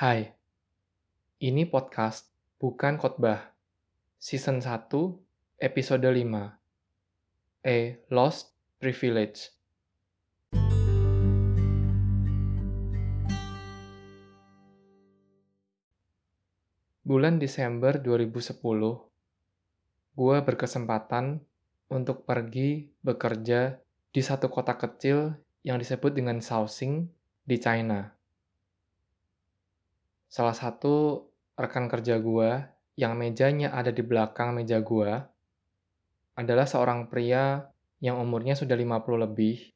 Hai, ini podcast bukan khotbah. Season 1, episode 5. A Lost Privilege. Bulan Desember 2010, gue berkesempatan untuk pergi bekerja di satu kota kecil yang disebut dengan Shaoxing di China. Salah satu rekan kerja gua yang mejanya ada di belakang meja gua adalah seorang pria yang umurnya sudah 50 lebih,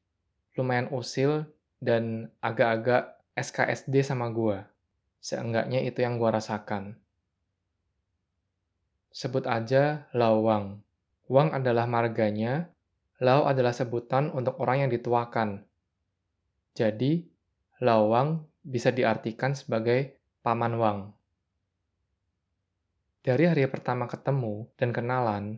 lumayan usil dan agak-agak SKSD sama gua. Seenggaknya itu yang gua rasakan. Sebut aja Lawang. Wang adalah marganya, Lao adalah sebutan untuk orang yang dituakan. Jadi, Lawang bisa diartikan sebagai paman Wang. Dari hari pertama ketemu dan kenalan,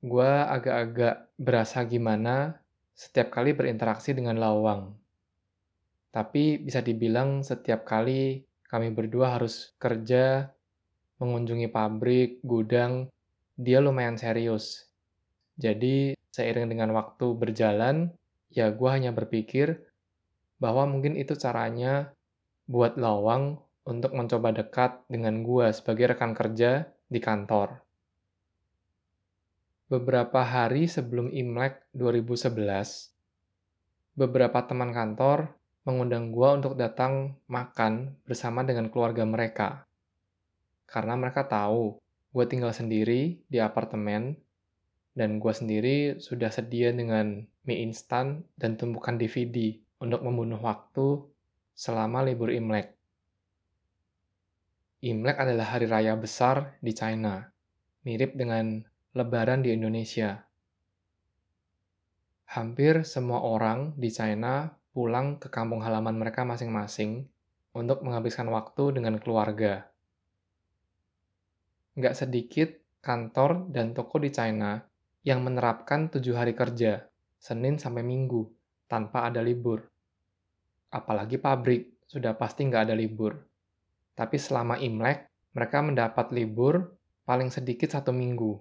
gue agak-agak berasa gimana setiap kali berinteraksi dengan Lawang. Tapi bisa dibilang setiap kali kami berdua harus kerja, mengunjungi pabrik, gudang, dia lumayan serius. Jadi, seiring dengan waktu berjalan, ya gue hanya berpikir bahwa mungkin itu caranya buat Lawang untuk mencoba dekat dengan gue sebagai rekan kerja di kantor. Beberapa hari sebelum Imlek 2011, beberapa teman kantor mengundang gue untuk datang makan bersama dengan keluarga mereka. Karena mereka tahu gue tinggal sendiri di apartemen dan gue sendiri sudah sedia dengan mie instan dan tumpukan DVD untuk membunuh waktu selama libur Imlek. Imlek adalah hari raya besar di China, mirip dengan Lebaran di Indonesia. Hampir semua orang di China pulang ke kampung halaman mereka masing-masing untuk menghabiskan waktu dengan keluarga. Nggak sedikit kantor dan toko di China yang menerapkan tujuh hari kerja, Senin sampai Minggu, tanpa ada libur. Apalagi pabrik, sudah pasti nggak ada libur. Tapi selama Imlek, mereka mendapat libur paling sedikit satu minggu.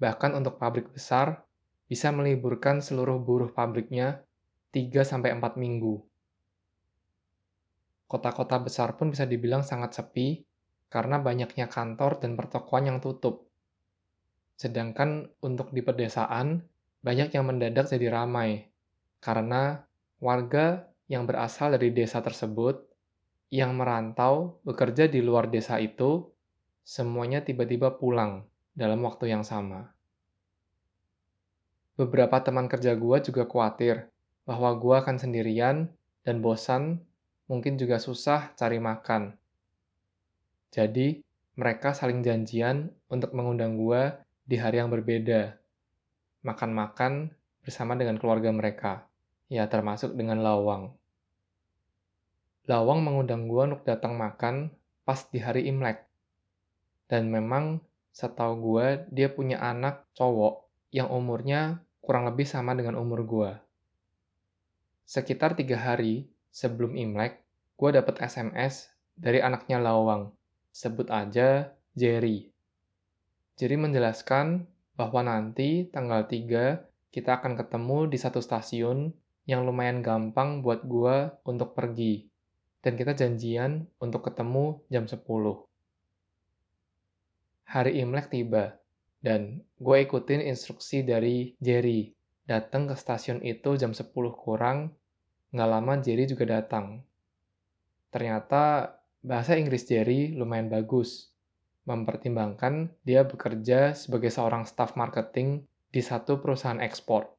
Bahkan untuk pabrik besar, bisa meliburkan seluruh buruh pabriknya 3-4 minggu. Kota-kota besar pun bisa dibilang sangat sepi karena banyaknya kantor dan pertokoan yang tutup. Sedangkan untuk di pedesaan, banyak yang mendadak jadi ramai, karena warga yang berasal dari desa tersebut, yang merantau bekerja di luar desa itu, semuanya tiba-tiba pulang dalam waktu yang sama. Beberapa teman kerja gua juga khawatir bahwa gua akan sendirian dan bosan, mungkin juga susah cari makan. Jadi, mereka saling janjian untuk mengundang gua di hari yang berbeda, makan-makan bersama dengan keluarga mereka, ya termasuk dengan Lawang. Lawang mengundang gue untuk datang makan pas di hari Imlek. Dan memang setahu gue dia punya anak cowok yang umurnya kurang lebih sama dengan umur gue. Sekitar tiga hari sebelum Imlek, gue dapet SMS dari anaknya Lawang. Sebut aja Jerry. Jadi menjelaskan bahwa nanti tanggal 3 kita akan ketemu di satu stasiun yang lumayan gampang buat gua untuk pergi. Dan kita janjian untuk ketemu jam 10. Hari Imlek tiba, dan gue ikutin instruksi dari Jerry. Datang ke stasiun itu jam 10 kurang, nggak lama Jerry juga datang. Ternyata bahasa Inggris Jerry lumayan bagus, mempertimbangkan dia bekerja sebagai seorang staf marketing di satu perusahaan ekspor.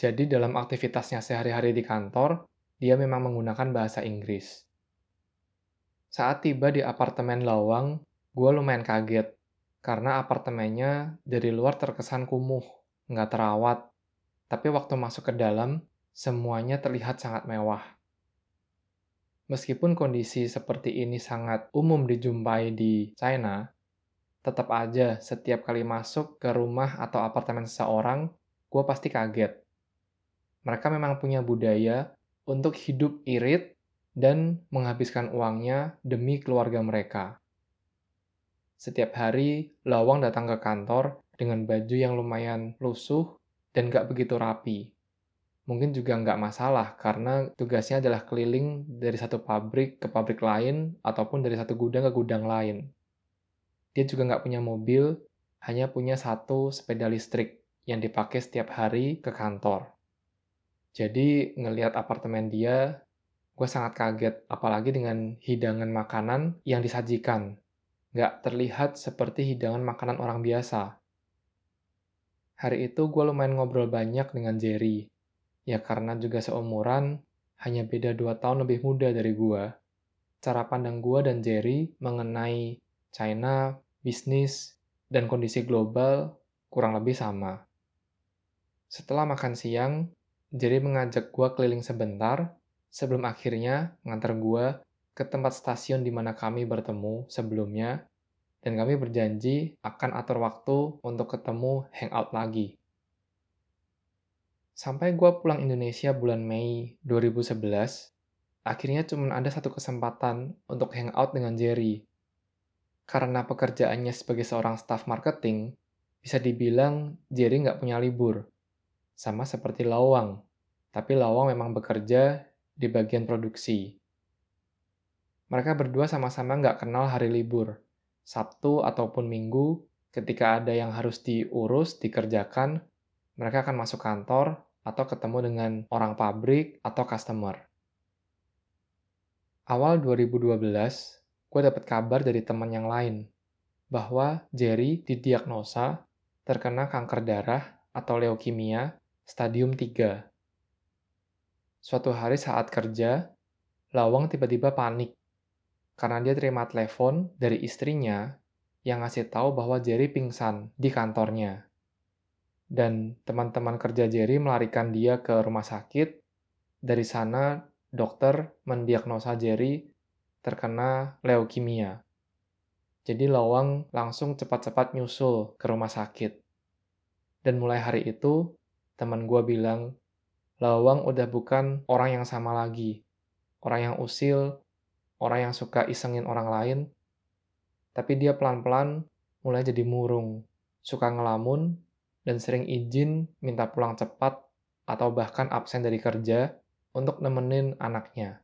Jadi dalam aktivitasnya sehari-hari di kantor, dia memang menggunakan bahasa Inggris. Saat tiba di apartemen Lawang, gue lumayan kaget, karena apartemennya dari luar terkesan kumuh, nggak terawat. Tapi waktu masuk ke dalam, semuanya terlihat sangat mewah. Meskipun kondisi seperti ini sangat umum dijumpai di China, tetap aja setiap kali masuk ke rumah atau apartemen seseorang, gue pasti kaget. Mereka memang punya budaya untuk hidup irit dan menghabiskan uangnya demi keluarga mereka. Setiap hari, Lawang datang ke kantor dengan baju yang lumayan lusuh dan gak begitu rapi. Mungkin juga nggak masalah karena tugasnya adalah keliling dari satu pabrik ke pabrik lain ataupun dari satu gudang ke gudang lain. Dia juga nggak punya mobil, hanya punya satu sepeda listrik yang dipakai setiap hari ke kantor. Jadi ngelihat apartemen dia, gue sangat kaget, apalagi dengan hidangan makanan yang disajikan nggak terlihat seperti hidangan makanan orang biasa. Hari itu gue lumayan ngobrol banyak dengan Jerry. Ya karena juga seumuran, hanya beda dua tahun lebih muda dari gue. Cara pandang gue dan Jerry mengenai China, bisnis, dan kondisi global kurang lebih sama. Setelah makan siang, Jerry mengajak gue keliling sebentar sebelum akhirnya ngantar gue ke tempat stasiun di mana kami bertemu sebelumnya, dan kami berjanji akan atur waktu untuk ketemu hangout lagi. Sampai gue pulang Indonesia bulan Mei 2011, akhirnya cuma ada satu kesempatan untuk hangout dengan Jerry. Karena pekerjaannya sebagai seorang staff marketing, bisa dibilang Jerry nggak punya libur. Sama seperti Lawang, tapi Lawang memang bekerja di bagian produksi. Mereka berdua sama-sama nggak kenal hari libur. Sabtu ataupun Minggu, ketika ada yang harus diurus, dikerjakan, mereka akan masuk kantor atau ketemu dengan orang pabrik atau customer. Awal 2012, gue dapat kabar dari teman yang lain bahwa Jerry didiagnosa terkena kanker darah atau leukemia stadium 3. Suatu hari saat kerja, Lawang tiba-tiba panik karena dia terima telepon dari istrinya yang ngasih tahu bahwa Jerry pingsan di kantornya. Dan teman-teman kerja Jerry melarikan dia ke rumah sakit. Dari sana, dokter mendiagnosa Jerry terkena leukemia. Jadi Lawang langsung cepat-cepat nyusul ke rumah sakit. Dan mulai hari itu, teman gue bilang, Lawang udah bukan orang yang sama lagi. Orang yang usil, orang yang suka isengin orang lain, tapi dia pelan-pelan mulai jadi murung, suka ngelamun, dan sering izin minta pulang cepat atau bahkan absen dari kerja untuk nemenin anaknya.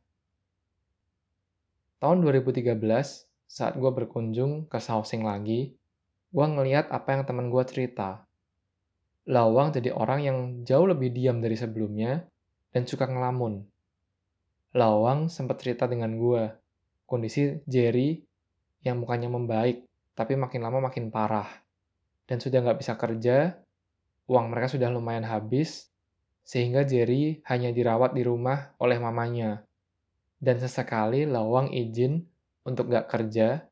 Tahun 2013, saat gue berkunjung ke Sausing lagi, gue ngeliat apa yang temen gue cerita. Lawang jadi orang yang jauh lebih diam dari sebelumnya dan suka ngelamun. Lawang sempat cerita dengan gue kondisi Jerry yang mukanya membaik, tapi makin lama makin parah. Dan sudah nggak bisa kerja, uang mereka sudah lumayan habis, sehingga Jerry hanya dirawat di rumah oleh mamanya. Dan sesekali Lawang izin untuk nggak kerja,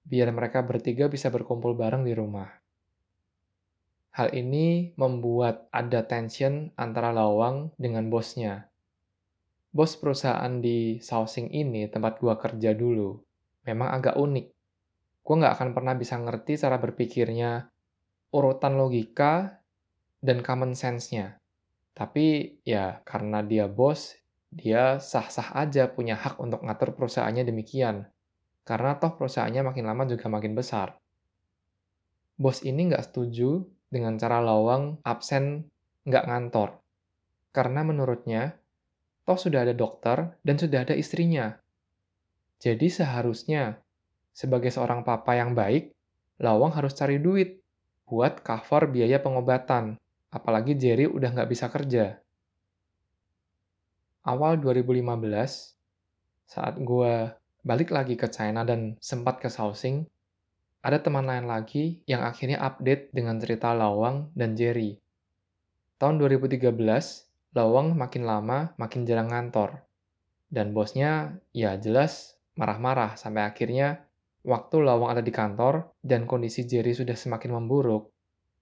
biar mereka bertiga bisa berkumpul bareng di rumah. Hal ini membuat ada tension antara Lawang dengan bosnya, bos perusahaan di Sausing ini, tempat gua kerja dulu, memang agak unik. Gua nggak akan pernah bisa ngerti cara berpikirnya, urutan logika, dan common sense-nya. Tapi ya karena dia bos, dia sah-sah aja punya hak untuk ngatur perusahaannya demikian. Karena toh perusahaannya makin lama juga makin besar. Bos ini nggak setuju dengan cara lawang absen nggak ngantor. Karena menurutnya, toh sudah ada dokter dan sudah ada istrinya. Jadi seharusnya, sebagai seorang papa yang baik, Lawang harus cari duit buat cover biaya pengobatan, apalagi Jerry udah nggak bisa kerja. Awal 2015, saat gue balik lagi ke China dan sempat ke Sausing, ada teman lain lagi yang akhirnya update dengan cerita Lawang dan Jerry. Tahun 2013, Lawang makin lama makin jarang ngantor. Dan bosnya ya jelas marah-marah sampai akhirnya waktu Lawang ada di kantor dan kondisi Jerry sudah semakin memburuk,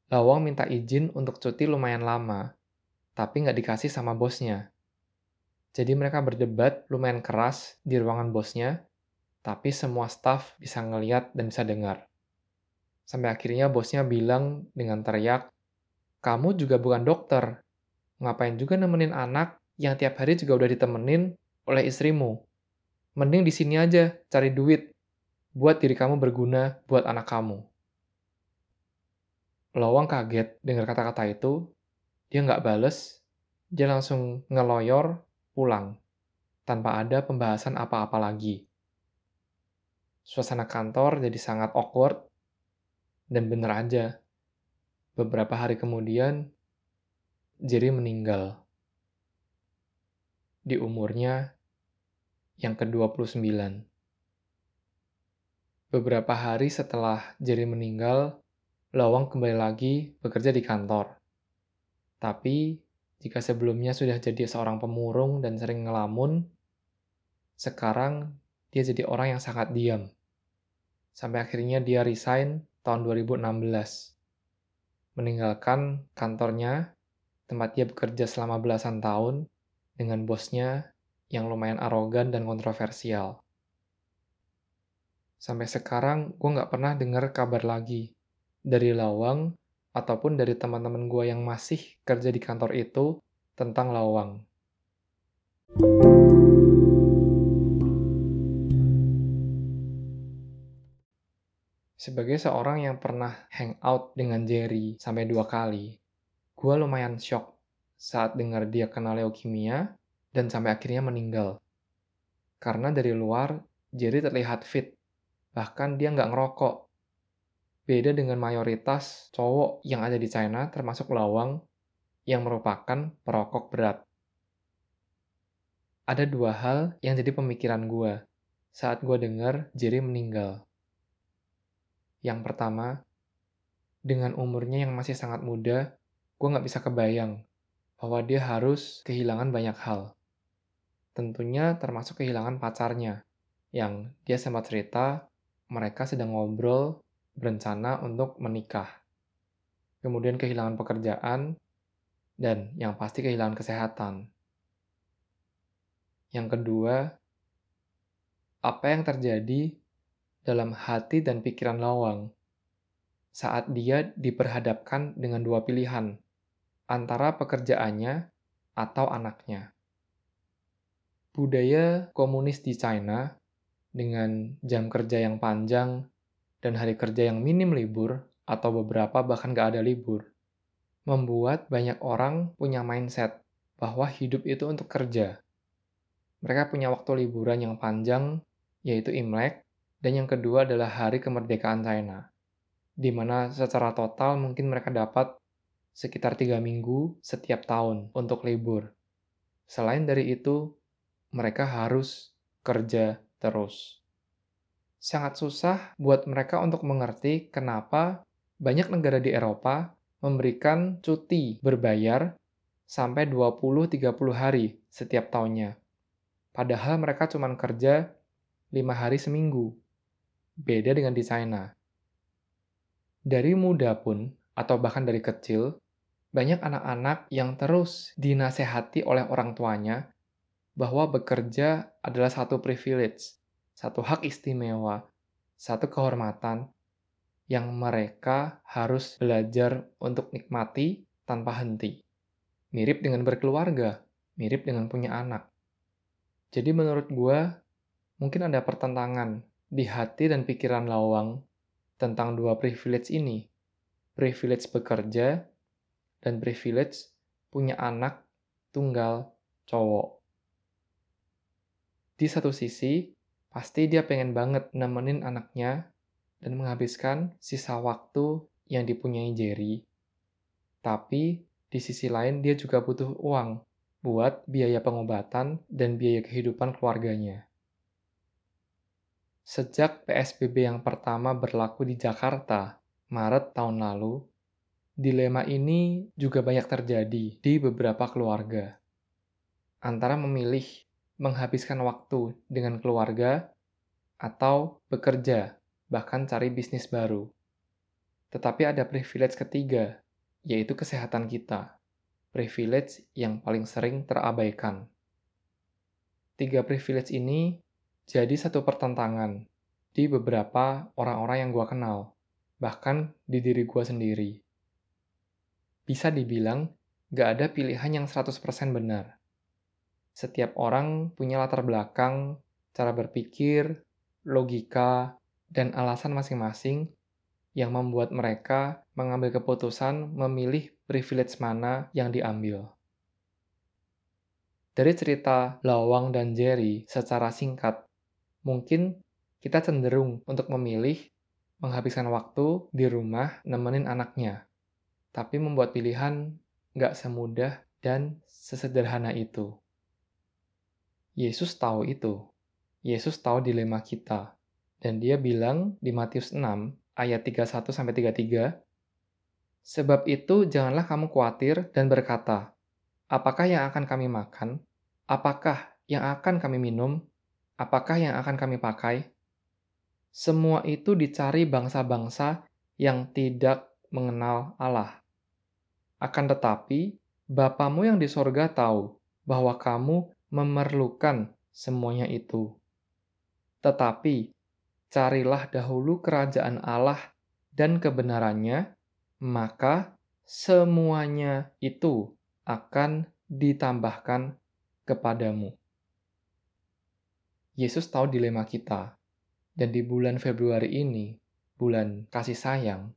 Lawang minta izin untuk cuti lumayan lama, tapi nggak dikasih sama bosnya. Jadi mereka berdebat lumayan keras di ruangan bosnya, tapi semua staff bisa ngeliat dan bisa dengar. Sampai akhirnya bosnya bilang dengan teriak, kamu juga bukan dokter, Ngapain juga nemenin anak yang tiap hari juga udah ditemenin oleh istrimu? Mending di sini aja cari duit buat diri kamu berguna buat anak kamu. Lawang kaget dengar kata-kata itu, dia nggak bales, dia langsung ngeloyor pulang, tanpa ada pembahasan apa-apa lagi. Suasana kantor jadi sangat awkward, dan bener aja, beberapa hari kemudian, Jerry meninggal. Di umurnya yang ke-29. Beberapa hari setelah Jerry meninggal, Lawang kembali lagi bekerja di kantor. Tapi, jika sebelumnya sudah jadi seorang pemurung dan sering ngelamun, sekarang dia jadi orang yang sangat diam. Sampai akhirnya dia resign tahun 2016. Meninggalkan kantornya, tempat dia bekerja selama belasan tahun, dengan bosnya yang lumayan arogan dan kontroversial. Sampai sekarang, gue nggak pernah dengar kabar lagi dari Lawang ataupun dari teman-teman gue yang masih kerja di kantor itu tentang Lawang. Sebagai seorang yang pernah hangout dengan Jerry sampai dua kali, gue lumayan shock saat dengar dia kena leukemia dan sampai akhirnya meninggal. Karena dari luar, Jerry terlihat fit, bahkan dia nggak ngerokok. Beda dengan mayoritas cowok yang ada di China, termasuk Lawang, yang merupakan perokok berat. Ada dua hal yang jadi pemikiran gue saat gue dengar Jerry meninggal. Yang pertama, dengan umurnya yang masih sangat muda, gue nggak bisa kebayang bahwa dia harus kehilangan banyak hal. Tentunya termasuk kehilangan pacarnya, yang dia sempat cerita mereka sedang ngobrol berencana untuk menikah. Kemudian kehilangan pekerjaan, dan yang pasti kehilangan kesehatan. Yang kedua, apa yang terjadi dalam hati dan pikiran Lawang saat dia diperhadapkan dengan dua pilihan antara pekerjaannya atau anaknya budaya komunis di China dengan jam kerja yang panjang dan hari kerja yang minim libur atau beberapa bahkan gak ada libur, membuat banyak orang punya mindset bahwa hidup itu untuk kerja. Mereka punya waktu liburan yang panjang, yaitu Imlek, dan yang kedua adalah hari kemerdekaan China, di mana secara total mungkin mereka dapat sekitar tiga minggu setiap tahun untuk libur. Selain dari itu, mereka harus kerja terus. Sangat susah buat mereka untuk mengerti kenapa banyak negara di Eropa memberikan cuti berbayar sampai 20-30 hari setiap tahunnya. Padahal mereka cuma kerja 5 hari seminggu. Beda dengan di China. Dari muda pun, atau bahkan dari kecil, banyak anak-anak yang terus dinasehati oleh orang tuanya bahwa bekerja adalah satu privilege, satu hak istimewa, satu kehormatan yang mereka harus belajar untuk nikmati tanpa henti. Mirip dengan berkeluarga, mirip dengan punya anak. Jadi menurut gue, mungkin ada pertentangan di hati dan pikiran Lawang tentang dua privilege ini. Privilege bekerja dan privilege punya anak tunggal cowok. Di satu sisi, pasti dia pengen banget nemenin anaknya dan menghabiskan sisa waktu yang dipunyai Jerry. Tapi, di sisi lain dia juga butuh uang buat biaya pengobatan dan biaya kehidupan keluarganya. Sejak PSBB yang pertama berlaku di Jakarta, Maret tahun lalu, dilema ini juga banyak terjadi di beberapa keluarga. Antara memilih menghabiskan waktu dengan keluarga, atau bekerja, bahkan cari bisnis baru. Tetapi ada privilege ketiga, yaitu kesehatan kita. Privilege yang paling sering terabaikan. Tiga privilege ini jadi satu pertentangan di beberapa orang-orang yang gue kenal, bahkan di diri gue sendiri. Bisa dibilang, gak ada pilihan yang 100% benar setiap orang punya latar belakang cara berpikir, logika, dan alasan masing-masing yang membuat mereka mengambil keputusan memilih privilege mana yang diambil. Dari cerita Lawang dan Jerry secara singkat, mungkin kita cenderung untuk memilih menghabiskan waktu di rumah nemenin anaknya, tapi membuat pilihan nggak semudah dan sesederhana itu. Yesus tahu itu. Yesus tahu dilema kita. Dan dia bilang di Matius 6 ayat 31-33, Sebab itu janganlah kamu khawatir dan berkata, Apakah yang akan kami makan? Apakah yang akan kami minum? Apakah yang akan kami pakai? Semua itu dicari bangsa-bangsa yang tidak mengenal Allah. Akan tetapi, Bapamu yang di sorga tahu bahwa kamu memerlukan semuanya itu. Tetapi, carilah dahulu kerajaan Allah dan kebenarannya, maka semuanya itu akan ditambahkan kepadamu. Yesus tahu dilema kita, dan di bulan Februari ini, bulan kasih sayang,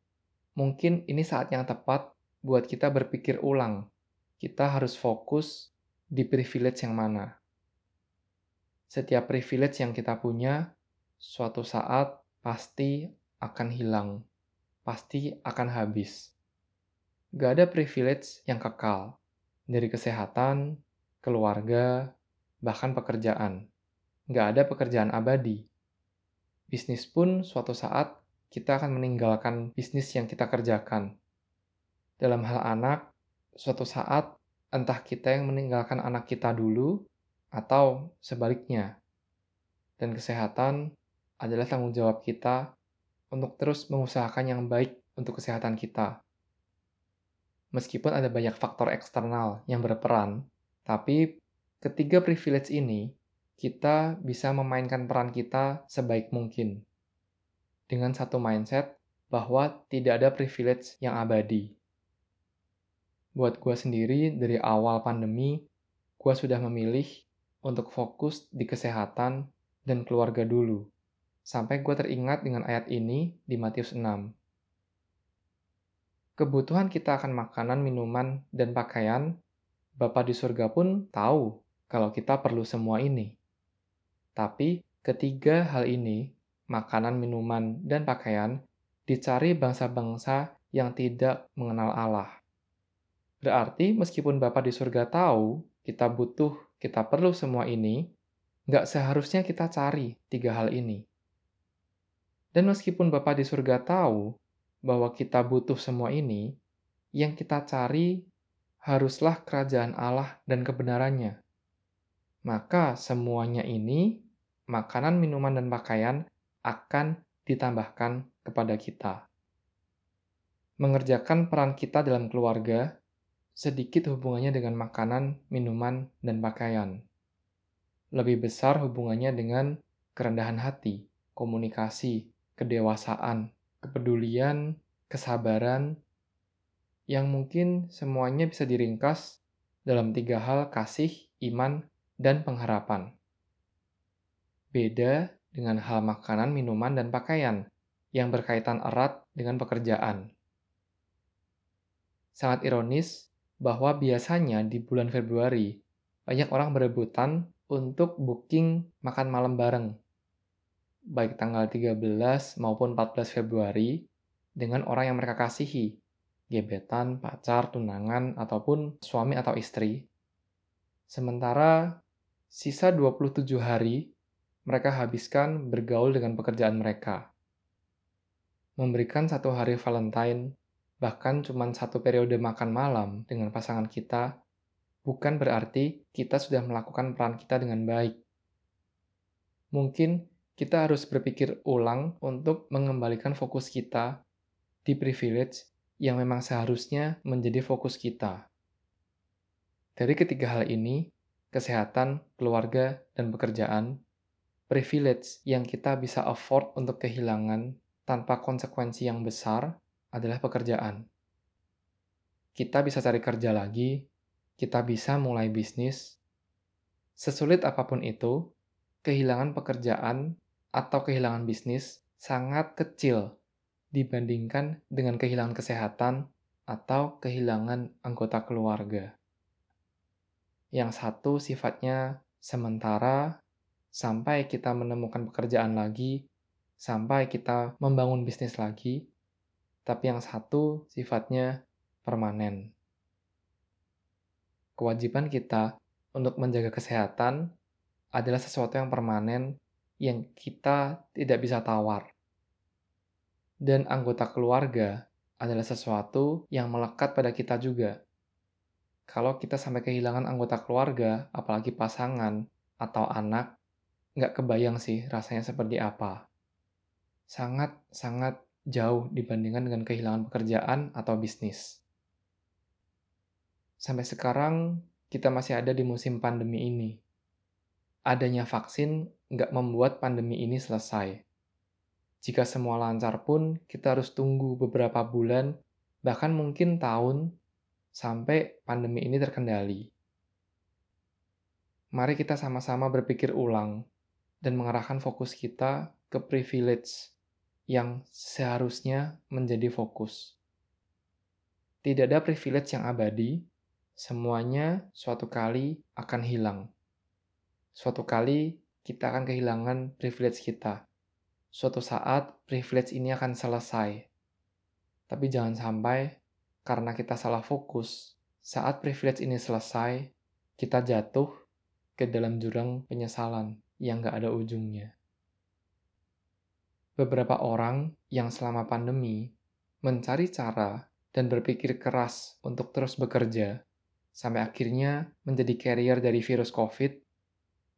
mungkin ini saat yang tepat buat kita berpikir ulang. Kita harus fokus di privilege yang mana. Setiap privilege yang kita punya, suatu saat pasti akan hilang, pasti akan habis. Gak ada privilege yang kekal, dari kesehatan, keluarga, bahkan pekerjaan. Gak ada pekerjaan abadi. Bisnis pun suatu saat kita akan meninggalkan bisnis yang kita kerjakan. Dalam hal anak, suatu saat entah kita yang meninggalkan anak kita dulu atau sebaliknya. Dan kesehatan adalah tanggung jawab kita untuk terus mengusahakan yang baik untuk kesehatan kita. Meskipun ada banyak faktor eksternal yang berperan, tapi ketiga privilege ini, kita bisa memainkan peran kita sebaik mungkin. Dengan satu mindset bahwa tidak ada privilege yang abadi. Buat gue sendiri, dari awal pandemi, gue sudah memilih untuk fokus di kesehatan dan keluarga dulu. Sampai gue teringat dengan ayat ini di Matius 6. Kebutuhan kita akan makanan, minuman, dan pakaian Bapa di surga pun tahu kalau kita perlu semua ini. Tapi ketiga hal ini, makanan, minuman, dan pakaian, dicari bangsa-bangsa yang tidak mengenal Allah. Berarti meskipun Bapa di surga tahu kita butuh, kita perlu semua ini, nggak seharusnya kita cari tiga hal ini. Dan meskipun Bapa di surga tahu bahwa kita butuh semua ini, yang kita cari haruslah kerajaan Allah dan kebenarannya. Maka semuanya ini, makanan, minuman, dan pakaian akan ditambahkan kepada kita. Mengerjakan peran kita dalam keluarga sedikit hubungannya dengan makanan, minuman, dan pakaian. Lebih besar hubungannya dengan kerendahan hati, komunikasi, kedewasaan, kepedulian, kesabaran, yang mungkin semuanya bisa diringkas dalam tiga hal kasih, iman, dan pengharapan. Beda dengan hal makanan, minuman, dan pakaian yang berkaitan erat dengan pekerjaan. Sangat ironis bahwa biasanya di bulan Februari banyak orang berebutan untuk booking makan malam bareng, baik tanggal 13 maupun 14 Februari dengan orang yang mereka kasihi, gebetan, pacar, tunangan, ataupun suami atau istri. Sementara sisa 27 hari mereka habiskan bergaul dengan pekerjaan mereka. Memberikan satu hari Valentine, bahkan cuma satu periode makan malam dengan pasangan kita, bukan berarti kita sudah melakukan peran kita dengan baik. Mungkin kita harus berpikir ulang untuk mengembalikan fokus kita di privilege yang memang seharusnya menjadi fokus kita. Dari ketiga hal ini, kesehatan, keluarga, dan pekerjaan, privilege yang kita bisa afford untuk kehilangan tanpa konsekuensi yang besar adalah pekerjaan. Kita bisa cari kerja lagi, kita bisa mulai bisnis. Sesulit apa pun itu, kehilangan pekerjaan atau kehilangan bisnis sangat kecil dibandingkan dengan kehilangan kesehatan atau kehilangan anggota keluarga. Yang satu sifatnya sementara sampai kita menemukan pekerjaan lagi, sampai kita membangun bisnis lagi, tapi yang satu sifatnya permanen. Kewajiban kita untuk menjaga kesehatan adalah sesuatu yang permanen yang kita tidak bisa tawar. Dan anggota keluarga adalah sesuatu yang melekat pada kita juga. Kalau kita sampai kehilangan anggota keluarga, apalagi pasangan atau anak, nggak kebayang sih rasanya seperti apa. Sangat-sangat jauh dibandingkan dengan kehilangan pekerjaan atau bisnis. Sampai sekarang, kita masih ada di musim pandemi ini. Adanya vaksin nggak membuat pandemi ini selesai. Jika semua lancar pun, kita harus tunggu beberapa bulan, bahkan mungkin tahun, sampai pandemi ini terkendali. Mari kita sama-sama berpikir ulang dan mengarahkan fokus kita ke privilege yang seharusnya menjadi fokus. Tidak ada privilege yang abadi, semuanya suatu kali akan hilang. Suatu kali kita akan kehilangan privilege kita suatu saat privilege ini akan selesai. Tapi jangan sampai karena kita salah fokus, saat privilege ini selesai, kita jatuh ke dalam jurang penyesalan yang gak ada ujungnya. Beberapa orang yang selama pandemi mencari cara dan berpikir keras untuk terus bekerja, sampai akhirnya menjadi carrier dari virus COVID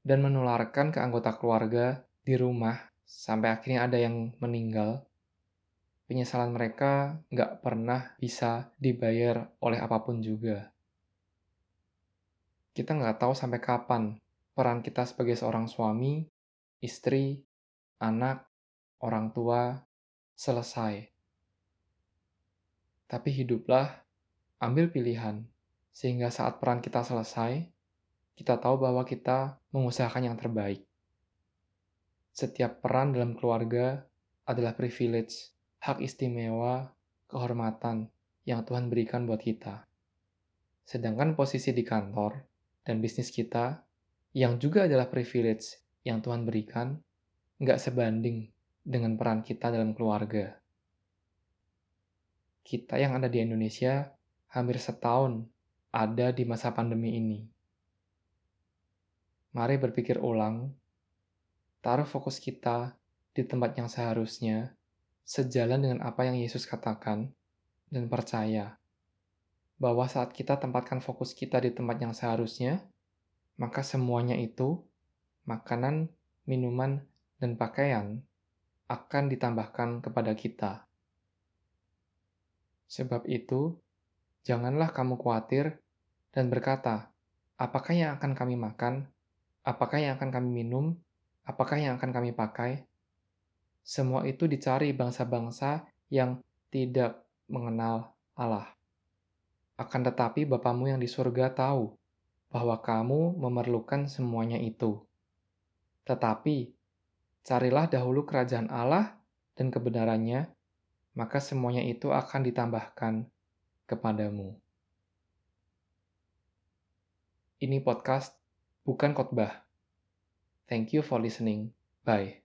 dan menularkan ke anggota keluarga di rumah sampai akhirnya ada yang meninggal, penyesalan mereka nggak pernah bisa dibayar oleh apa pun juga. Kita nggak tahu sampai kapan peran kita sebagai seorang suami, istri, anak, orang tua selesai. Tapi hiduplah, ambil pilihan, sehingga saat peran kita selesai, kita tahu bahwa kita mengusahakan yang terbaik. Setiap peran dalam keluarga adalah privilege, hak istimewa, kehormatan yang Tuhan berikan buat kita. Sedangkan posisi di kantor dan bisnis kita, yang juga adalah privilege yang Tuhan berikan, nggak sebanding dengan peran kita dalam keluarga. Kita yang ada di Indonesia hampir setahun ada di masa pandemi ini. Mari berpikir ulang taruh fokus kita di tempat yang seharusnya, sejalan dengan apa yang Yesus katakan, dan percaya bahwa saat kita tempatkan fokus kita di tempat yang seharusnya, maka semuanya itu, makanan, minuman, dan pakaian, akan ditambahkan kepada kita. Sebab itu, janganlah kamu khawatir dan berkata, apakah yang akan kami makan, apakah yang akan kami minum, Apakah yang akan kami pakai? Semua itu dicari bangsa-bangsa yang tidak mengenal Allah. Akan tetapi Bapamu yang di surga tahu bahwa kamu memerlukan semuanya itu. Tetapi, carilah dahulu kerajaan Allah dan kebenarannya, maka semuanya itu akan ditambahkan kepadamu. Ini podcast bukan khotbah Thank you for listening. Bye.